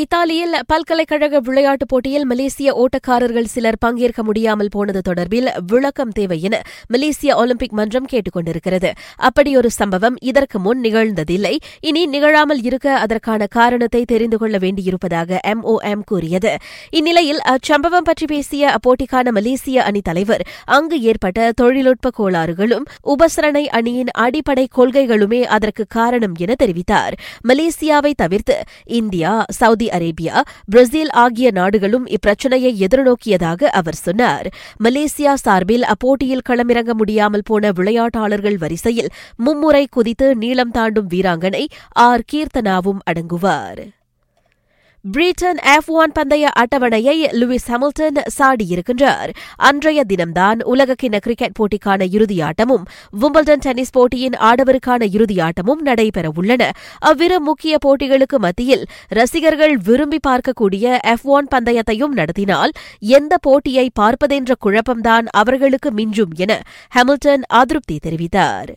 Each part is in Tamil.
இத்தாலியில் பல்கலைக்கழக விளையாட்டுப் போட்டியில் மலேசிய ஓட்டக்காரர்கள் சிலர் பங்கேற்க முடியாமல் போனது தொடர்பில் விளக்கம் தேவை என மலேசிய ஒலிம்பிக் மன்றம் கேட்டுக் கொண்டிருக்கிறது. அப்படியொரு சம்பவம் இதற்கு முன் நிகழ்ந்ததில்லை. இனி நிகழாமல் இருக்க அதற்கான காரணத்தை தெரிந்து கொள்ள வேண்டியிருப்பதாக எம்ஓஎம் கூறியது. இந்நிலையில் அச்சம்பவம் பற்றி பேசிய அப்போட்டிக்கான மலேசிய அணி தலைவர் அங்கு ஏற்பட்ட தொழில்நுட்ப கோளாறுகளும் உபசரணை அணியின் அடிப்படை கொள்கைகளுமே அதற்கு காரணம் என தெரிவித்தார். மலேசியாவை தவிர்த்து இந்தியா சவுதி அரேபியா பிரேசில் ஆகிய நாடுகளும் இப்பிரச்சினையை எதிர்நோக்கியதாக அவர் சொன்னார். மலேசியா சார்பில் அப்போட்டியில் களமிறங்க முடியாமல் போன விளையாட்டாளர்கள் வரிசையில் மும்முறை குதித்து நீளம் தாண்டும் வீராங்கனை ஆர் கீர்த்தனாவும் அடங்குவார். பிரிட்டன் எஃப் ஒன் பந்தய அட்டவணையை லூயிஸ் ஹாமில்டன் சாடியிருக்கின்றார். அன்றைய தினம்தான் உலகக்கிண கிரிக்கெட் போட்டிக்கான இறுதியாட்டமும் விம்பிள்டன் டென்னிஸ் போட்டியின் ஆடவருக்கான இறுதியாட்டமும் நடைபெறவுள்ளன அவ்விரு முக்கிய போட்டிகளுக்கு மத்தியில் ரசிகர்கள் விரும்பி பார்க்கக்கூடிய எஃப் ஒன் பந்தயத்தையும் நடத்தினால் எந்த போட்டியை பார்ப்பதென்ற குழப்பம்தான் அவர்களுக்கு மிஞ்சும் என ஹாமில்டன் அதிருப்தி தெரிவித்தார்.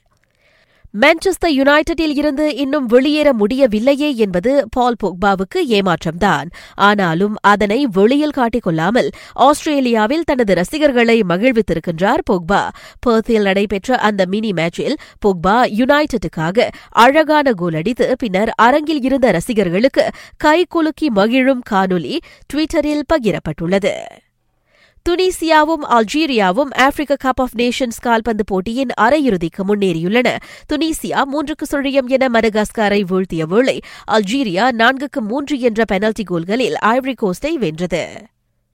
மான்செஸ்டர் யுனைடெடில் இருந்து இன்னும் வெளியேற முடியவில்லையே என்பது பால் போக்பாவுக்கு ஏமாற்றம்தான். ஆனாலும் அதனை வெளியில் காட்டிக்கொள்ளாமல் ஆஸ்திரேலியாவில் தனது ரசிகர்களை மகிழ்வித்திருக்கின்றார் போக்பா பர்த்தில் நடைபெற்ற அந்த மினி மேட்சில் போக்பா யுனைடெடுக்காக அழகான கோல் அடித்து பின்னர் அரங்கில் இருந்த ரசிகர்களுக்கு கைகுலுக்கி மகிழும் காணொலி ட்விட்டரில் பகிரப்பட்டுள்ளது. துனிசியாவும் அல்ஜீரியாவும் ஆப்பிரிக்க கப் ஆஃப் நேஷன்ஸ் கால்பந்து போட்டியின் அரையிறுதிக்கு முன்னேறியுள்ளன. துனிசியா மூன்றுக்கு சுழியம் என மடகாஸ்காரை வீழ்த்திய வேளை அல்ஜீரியா நான்குக்கு மூன்று என்ற பெனல்டி கோல்களில் ஐவரி கோஸ்டை வென்றது.